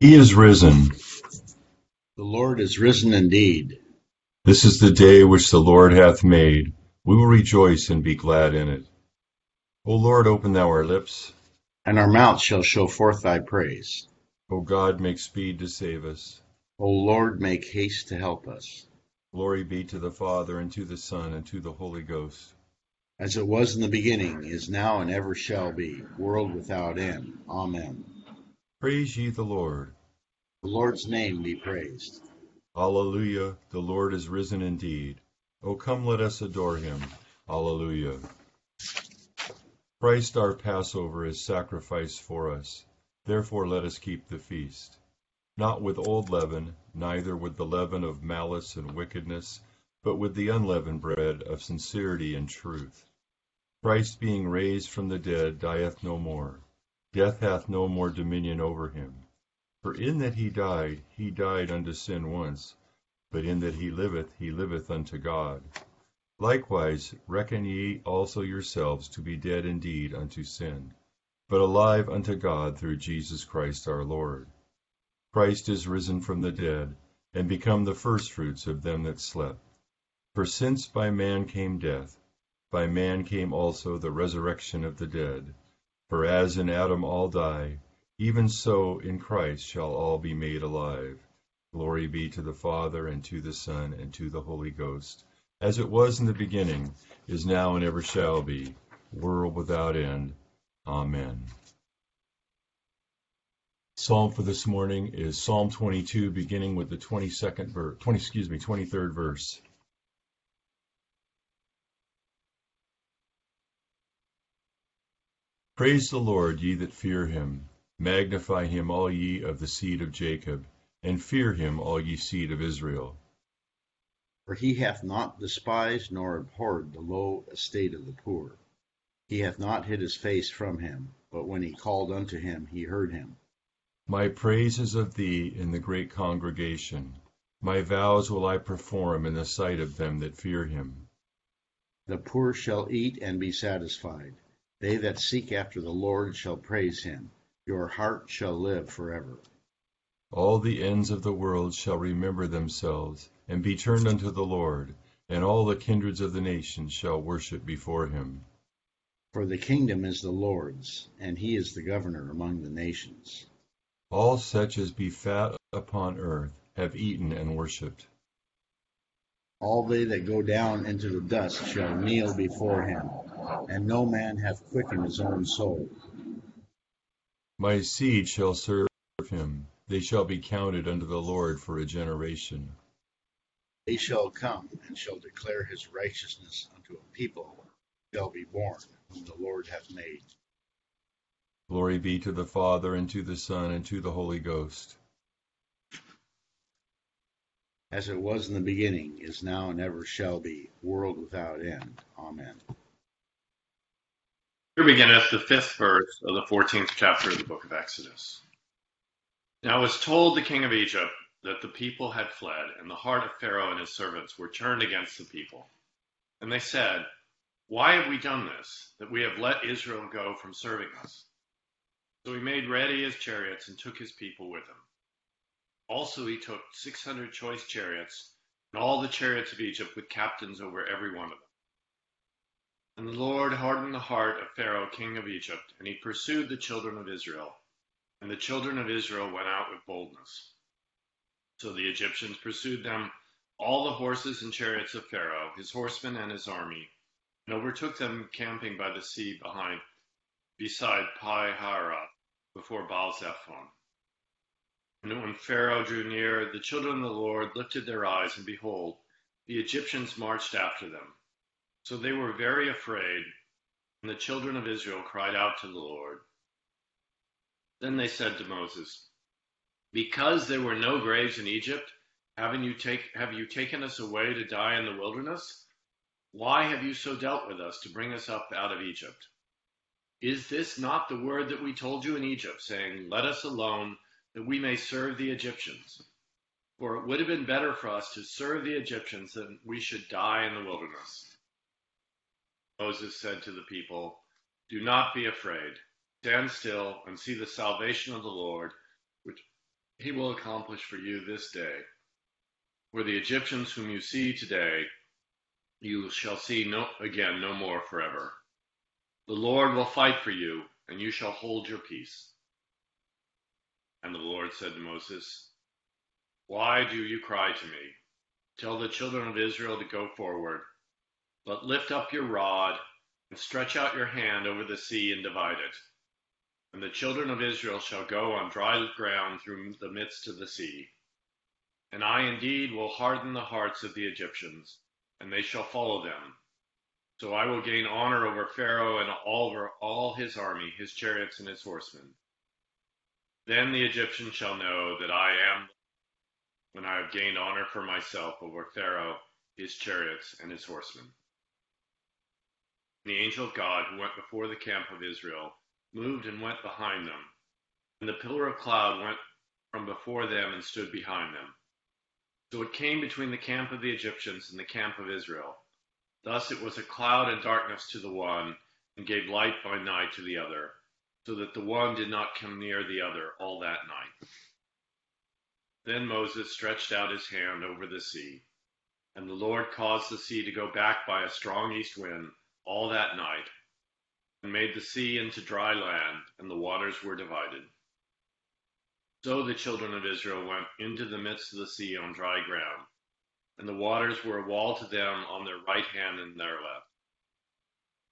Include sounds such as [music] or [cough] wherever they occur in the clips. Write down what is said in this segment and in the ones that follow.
He is risen. The Lord is risen indeed. This is the day which the Lord hath made. We will rejoice and be glad in it. O Lord, open thou our lips, and our mouth shall show forth thy praise. O God, make speed to save us. O Lord, make haste to help us. Glory be to the Father, and to the Son, and to the Holy Ghost. As it was in the beginning, is now, and ever shall be, world without end. Amen. Praise ye the Lord. The Lord's name be praised. Alleluia, the Lord is risen indeed. O come, let us adore him. Alleluia. Christ our Passover is sacrificed for us. Therefore let us keep the feast. Not with old leaven, neither with the leaven of malice and wickedness, but with the unleavened bread of sincerity and truth. Christ being raised from the dead dieth no more. Death hath no more dominion over him. For in that he died, he died unto sin once, but in that he liveth, he liveth unto God. Likewise reckon ye also yourselves to be dead indeed unto sin, but alive unto God through Jesus Christ our Lord. Christ is risen from the dead, and become the firstfruits of them that slept. For since by man came death, by man came also the resurrection of the dead. For as in Adam all die, even so in Christ shall all be made alive. Glory be to the Father, and to the Son, and to the Holy Ghost as it was in the beginning, is now, and ever shall be, world without end. Amen. Psalm for this morning is Psalm 22, beginning with the 22nd verse, 20, excuse me, 23rd verse. Praise the Lord, ye that fear him. Magnify him, all ye of the seed of Jacob, and fear him, all ye seed of Israel. For he hath not despised nor abhorred the low estate of the poor. He hath not hid his face from him, but when he called unto him, he heard him. My praise is of thee in the great congregation. My vows will I perform in the sight of them that fear him. The poor shall eat and be satisfied. They that seek after the Lord shall praise him. Your heart shall live forever. All the ends of the world shall remember themselves and be turned unto the Lord, and all the kindreds of the nations shall worship before him. For the kingdom is the Lord's, and he is the governor among the nations. All such as be fat upon earth have eaten and worshipped. All they that go down into the dust shall kneel before him, and no man hath quickened his own soul. My seed shall serve him, they shall be counted unto the Lord for a generation. They shall come and shall declare his righteousness unto a people shall be born, whom the Lord hath made. Glory be to the Father, and to the Son, and to the Holy Ghost. As it was in the beginning, is now, and ever shall be, world without end. Amen. Here beginneth the fifth verse of the fourteenth chapter of the book of Exodus. Now it was told the king of Egypt that the people had fled, and the heart of Pharaoh and his servants were turned against the people. And they said, Why have we done this, that we have let Israel go from serving us? So he made ready his chariots and took his people with him. Also he took six hundred choice chariots, and all the chariots of Egypt with captains over every one of them. And the Lord hardened the heart of Pharaoh king of Egypt, and he pursued the children of Israel. And the children of Israel went out with boldness. So the Egyptians pursued them, all the horses and chariots of Pharaoh, his horsemen and his army, and overtook them camping by the sea behind, beside Pi Hahiroth, before Baal Zephon. And when Pharaoh drew near, the children of the Lord lifted their eyes, and behold, the Egyptians marched after them. So they were very afraid, and the children of Israel cried out to the Lord. Then they said to Moses, because there were no graves in Egypt, haven't you take, have you taken us away to die in the wilderness? Why have you so dealt with us to bring us up out of Egypt? Is this not the word that we told you in Egypt, saying, Let us alone, that we may serve the Egyptians? For it would have been better for us to serve the Egyptians than we should die in the wilderness. Moses said to the people, Do not be afraid. Stand still and see the salvation of the Lord which he will accomplish for you this day. For the Egyptians whom you see today, you shall see no, again no more forever. The Lord will fight for you, and you shall hold your peace. And the Lord said to Moses, Why do you cry to me? Tell the children of Israel to go forward, but lift up your rod and stretch out your hand over the sea and divide it. And the children of Israel shall go on dry ground through the midst of the sea. And I indeed will harden the hearts of the Egyptians, and they shall follow them. So I will gain honor over Pharaoh and all over all his army, his chariots and his horsemen. Then the Egyptians shall know that I am when I have gained honor for myself over Pharaoh, his chariots, and his horsemen. The angel of God who went before the camp of Israel moved and went behind them, and the pillar of cloud went from before them and stood behind them. So it came between the camp of the Egyptians and the camp of Israel. Thus it was a cloud and darkness to the one, and gave light by night to the other, so that the one did not come near the other all that night. Then Moses stretched out his hand over the sea, and the Lord caused the sea to go back by a strong east wind all that night, and made the sea into dry land, and the waters were divided. So the children of Israel went into the midst of the sea on dry ground, and the waters were a wall to them on their right hand and their left.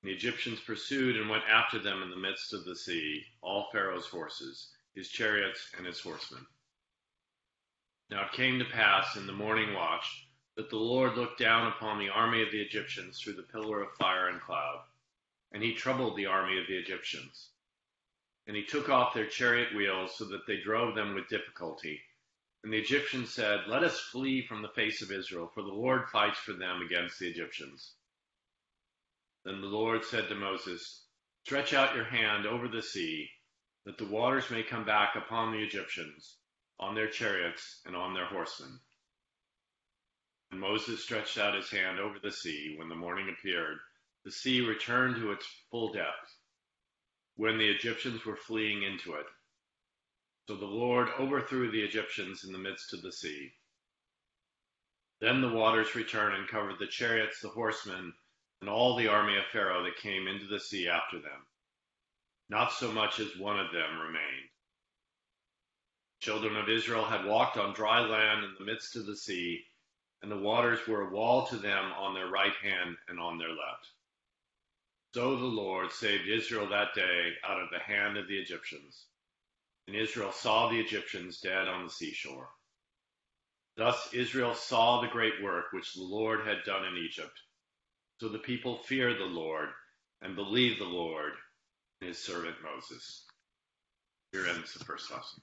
The Egyptians pursued and went after them in the midst of the sea, all Pharaoh's horses, his chariots, and his horsemen. Now it came to pass in the morning watch that the Lord looked down upon the army of the Egyptians through the pillar of fire and cloud, and he troubled the army of the Egyptians. And he took off their chariot wheels so that they drove them with difficulty. And the Egyptians said, Let us flee from the face of Israel, for the Lord fights for them against the Egyptians. Then the Lord said to Moses, Stretch out your hand over the sea, that the waters may come back upon the Egyptians, on their chariots, and on their horsemen. And Moses stretched out his hand over the sea. When the morning appeared, the sea returned to its full depth when the Egyptians were fleeing into it. So the Lord overthrew the Egyptians in the midst of the sea. Then the waters returned and covered the chariots, the horsemen, and all the army of Pharaoh that came into the sea after them. Not so much as one of them remained. Children of Israel had walked on dry land in the midst of the sea, and the waters were a wall to them on their right hand and on their left. So the Lord saved Israel that day out of the hand of the Egyptians. And Israel saw the Egyptians dead on the seashore. Thus Israel saw the great work which the Lord had done in Egypt. So the people feared the Lord and believed the Lord and his servant Moses. Here ends the first lesson.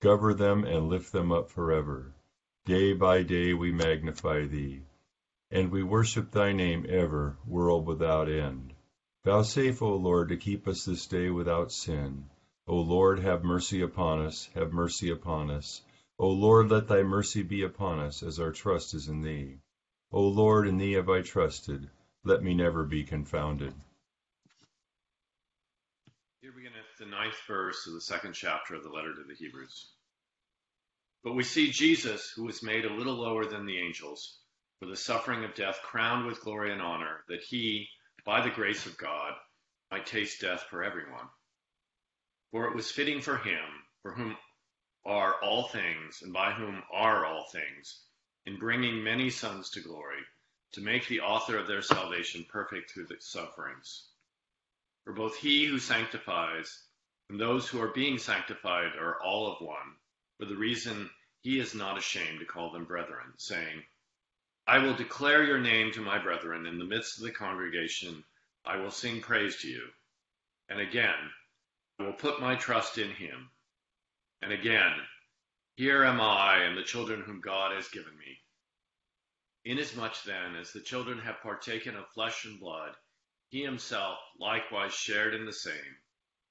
Govern them and lift them up forever. Day by day we magnify thee and we worship thy name ever, world without end. Vouchsafe, O Lord, to keep us this day without sin. O Lord, have mercy upon us, have mercy upon us. O Lord, let thy mercy be upon us, as our trust is in thee. O Lord, in thee have I trusted. Let me never be confounded. Here beginneth the ninth verse of the second chapter of the letter to the Hebrews. But we see Jesus, who was made a little lower than the angels, for the suffering of death, crowned with glory and honor, that he, by the grace of God, might taste death for everyone. For it was fitting for him, for whom are all things, and by whom are all things, in bringing many sons to glory, to make the author of their salvation perfect through the sufferings. For both he who sanctifies and those who are being sanctified are all of one, for the reason he is not ashamed to call them brethren, saying, I will declare your name to my brethren in the midst of the congregation. I will sing praise to you. And again, I will put my trust in him. And again, here am I and the children whom God has given me. Inasmuch then as the children have partaken of flesh and blood, he himself likewise shared in the same,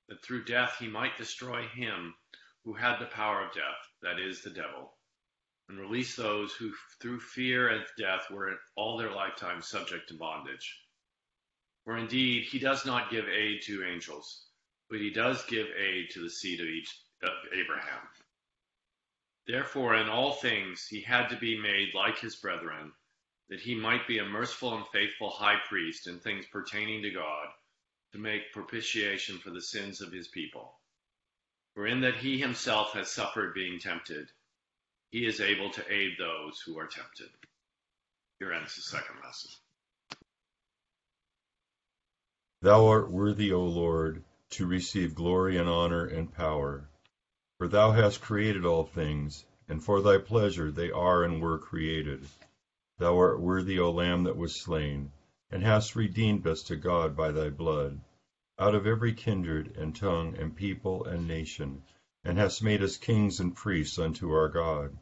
that through death he might destroy him who had the power of death, that is, the devil, and release those who through fear of death were all their lifetime subject to bondage. For indeed he does not give aid to angels, but he does give aid to the seed of, each, of Abraham. Therefore, in all things he had to be made like his brethren, that he might be a merciful and faithful high priest in things pertaining to God, to make propitiation for the sins of his people. For in that he himself has suffered being tempted, he is able to aid those who are tempted. Here ends the second lesson. Thou art worthy, O Lord, to receive glory and honor and power. For thou hast created all things, and for thy pleasure they are and were created. Thou art worthy, O Lamb that was slain, and hast redeemed us to God by thy blood, out of every kindred and tongue and people and nation, and hast made us kings and priests unto our God.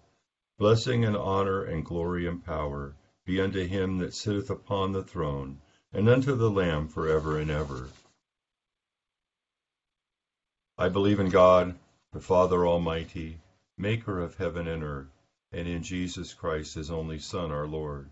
Blessing and honor and glory and power be unto him that sitteth upon the throne, and unto the Lamb for ever and ever. I believe in God, the Father Almighty, maker of heaven and earth, and in Jesus Christ, his only Son, our Lord,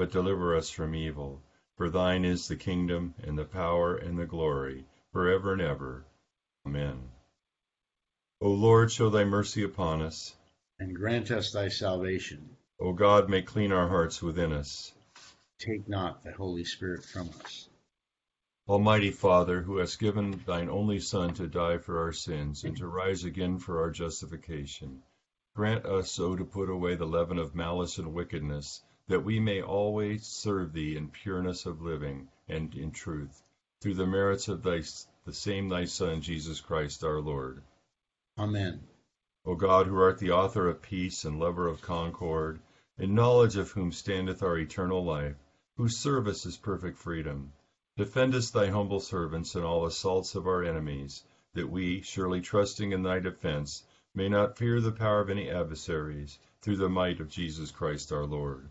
but deliver us from evil. For thine is the kingdom, and the power, and the glory, for ever and ever. Amen. O Lord, show thy mercy upon us. And grant us thy salvation. O God, make clean our hearts within us. Take not the Holy Spirit from us. Almighty Father, who hast given thine only Son to die for our sins and to rise again for our justification, grant us so to put away the leaven of malice and wickedness, that we may always serve thee in pureness of living and in truth, through the merits of thy, the same thy Son, Jesus Christ our Lord. Amen. O God, who art the author of peace and lover of concord, in knowledge of whom standeth our eternal life, whose service is perfect freedom, defendest thy humble servants, in all assaults of our enemies, that we, surely trusting in thy defense, may not fear the power of any adversaries, through the might of Jesus Christ our Lord.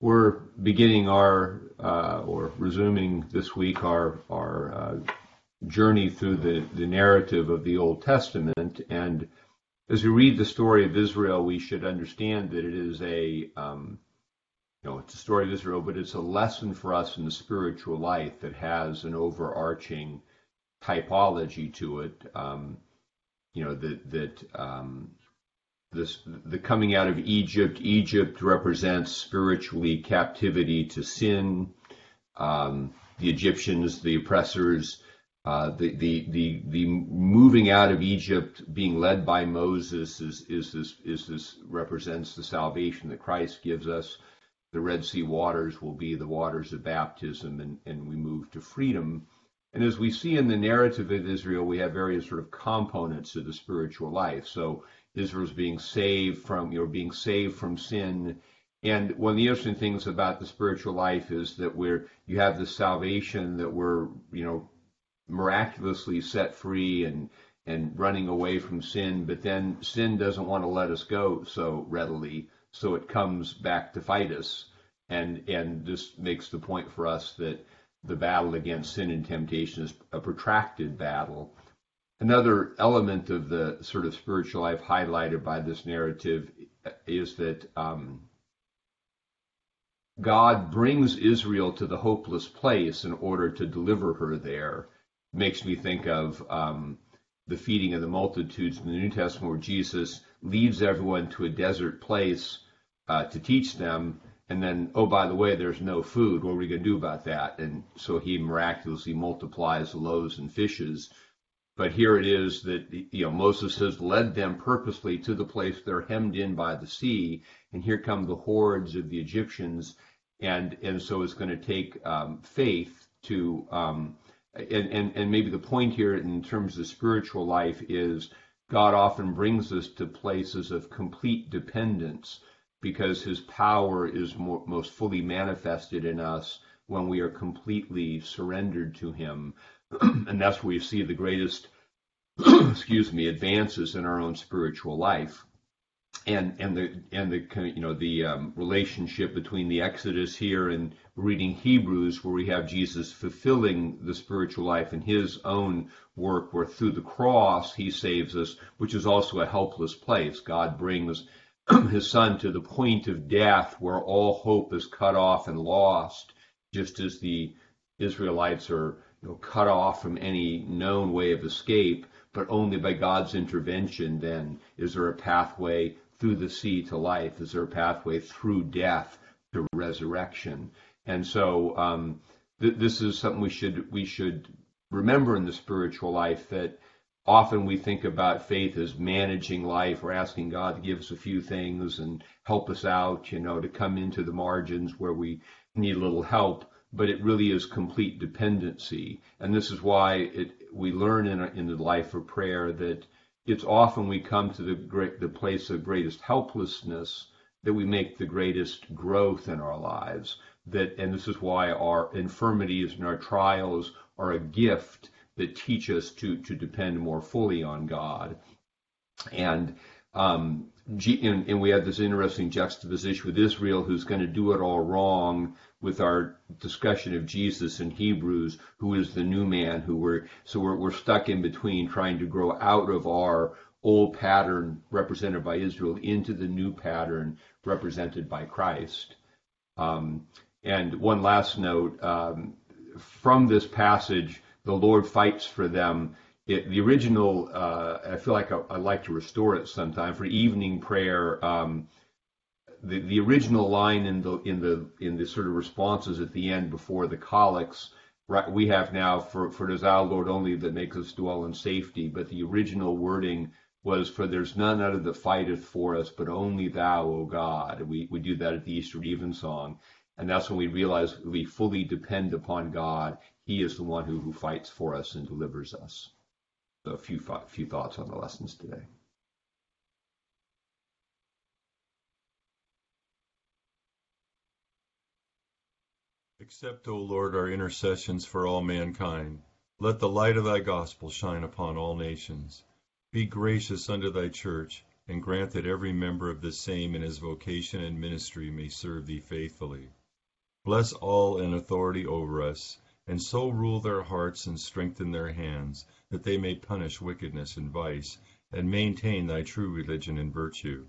We're beginning our, uh, or resuming this week, our, our uh, journey through the, the narrative of the Old Testament. And as we read the story of Israel, we should understand that it is a, um, you know, it's a story of Israel, but it's a lesson for us in the spiritual life that has an overarching typology to it. Um, you know, that, that, um, this, the coming out of Egypt. Egypt represents spiritually captivity to sin. Um, the Egyptians, the oppressors, uh, the, the, the, the moving out of Egypt, being led by Moses, is, is this, is this represents the salvation that Christ gives us. The Red Sea waters will be the waters of baptism, and, and we move to freedom. And as we see in the narrative of Israel, we have various sort of components of the spiritual life. So Israel's being saved from, you know, being saved from sin. And one of the interesting things about the spiritual life is that we're, you have the salvation that we're, you know, miraculously set free and, and running away from sin, but then sin doesn't want to let us go so readily. So it comes back to fight us. And, and this makes the point for us that the battle against sin and temptation is a protracted battle Another element of the sort of spiritual life highlighted by this narrative is that um, God brings Israel to the hopeless place in order to deliver her there. Makes me think of um, the feeding of the multitudes in the New Testament, where Jesus leads everyone to a desert place uh, to teach them, and then, oh, by the way, there's no food. What are we going to do about that? And so he miraculously multiplies loaves and fishes but here it is that you know Moses has led them purposely to the place they're hemmed in by the sea, and here come the hordes of the Egyptians, and and so it's going to take um, faith to um, and, and and maybe the point here in terms of spiritual life is God often brings us to places of complete dependence because His power is more, most fully manifested in us when we are completely surrendered to Him. And that's where you see the greatest, excuse me, advances in our own spiritual life. And and the and the you know the um, relationship between the Exodus here and reading Hebrews, where we have Jesus fulfilling the spiritual life in His own work, where through the cross He saves us, which is also a helpless place. God brings [clears throat] His Son to the point of death, where all hope is cut off and lost, just as the Israelites are you know, cut off from any known way of escape, but only by God's intervention then is there a pathway through the sea to life? Is there a pathway through death to resurrection? And so um, th- this is something we should we should remember in the spiritual life that often we think about faith as managing life or asking God to give us a few things and help us out, you know, to come into the margins where we need a little help but it really is complete dependency. And this is why it, we learn in, in the life of prayer that it's often we come to the great, the place of greatest helplessness that we make the greatest growth in our lives. That, and this is why our infirmities and our trials are a gift that teach us to, to depend more fully on God. And um, and, and, we had this interesting juxtaposition with Israel, who's going to do it all wrong, with our discussion of Jesus in Hebrews, who is the new man, who we're so we're, we're stuck in between trying to grow out of our old pattern represented by Israel into the new pattern represented by Christ. Um, and one last note um, from this passage, the Lord fights for them. It, the original, uh, I feel like I, would like to restore it sometime for evening prayer. Um, the, the original line in the in the in the sort of responses at the end before the collects right, we have now for for does our Lord only that makes us dwell in safety, but the original wording was for there's none other that fighteth for us, but only thou, O God. We we do that at the Easter Evensong. And that's when we realize we fully depend upon God. He is the one who, who fights for us and delivers us. So a few, few thoughts on the lessons today. Accept, O Lord, our intercessions for all mankind. Let the light of thy gospel shine upon all nations. Be gracious unto thy church, and grant that every member of the same in his vocation and ministry may serve thee faithfully. Bless all in authority over us, and so rule their hearts and strengthen their hands, that they may punish wickedness and vice, and maintain thy true religion and virtue.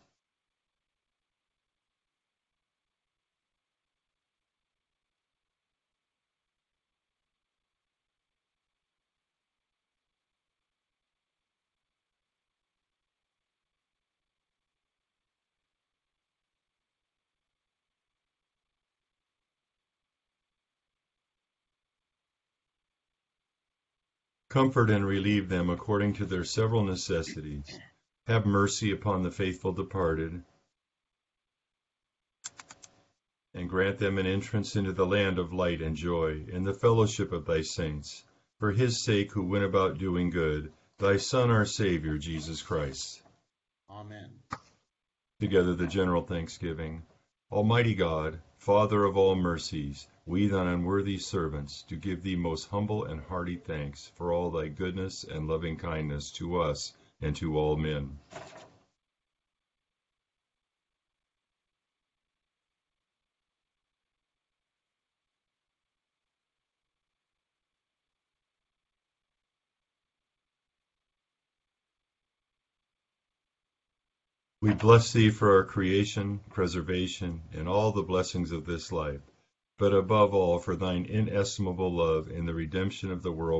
Comfort and relieve them according to their several necessities. Have mercy upon the faithful departed, and grant them an entrance into the land of light and joy, in the fellowship of thy saints, for his sake who went about doing good, thy Son, our Savior, Jesus Christ. Amen. Together the general thanksgiving. Almighty God, Father of all mercies, we thine unworthy servants do give thee most humble and hearty thanks for all thy goodness and loving kindness to us and to all men. We bless thee for our creation, preservation, and all the blessings of this life but above all for thine inestimable love in the redemption of the world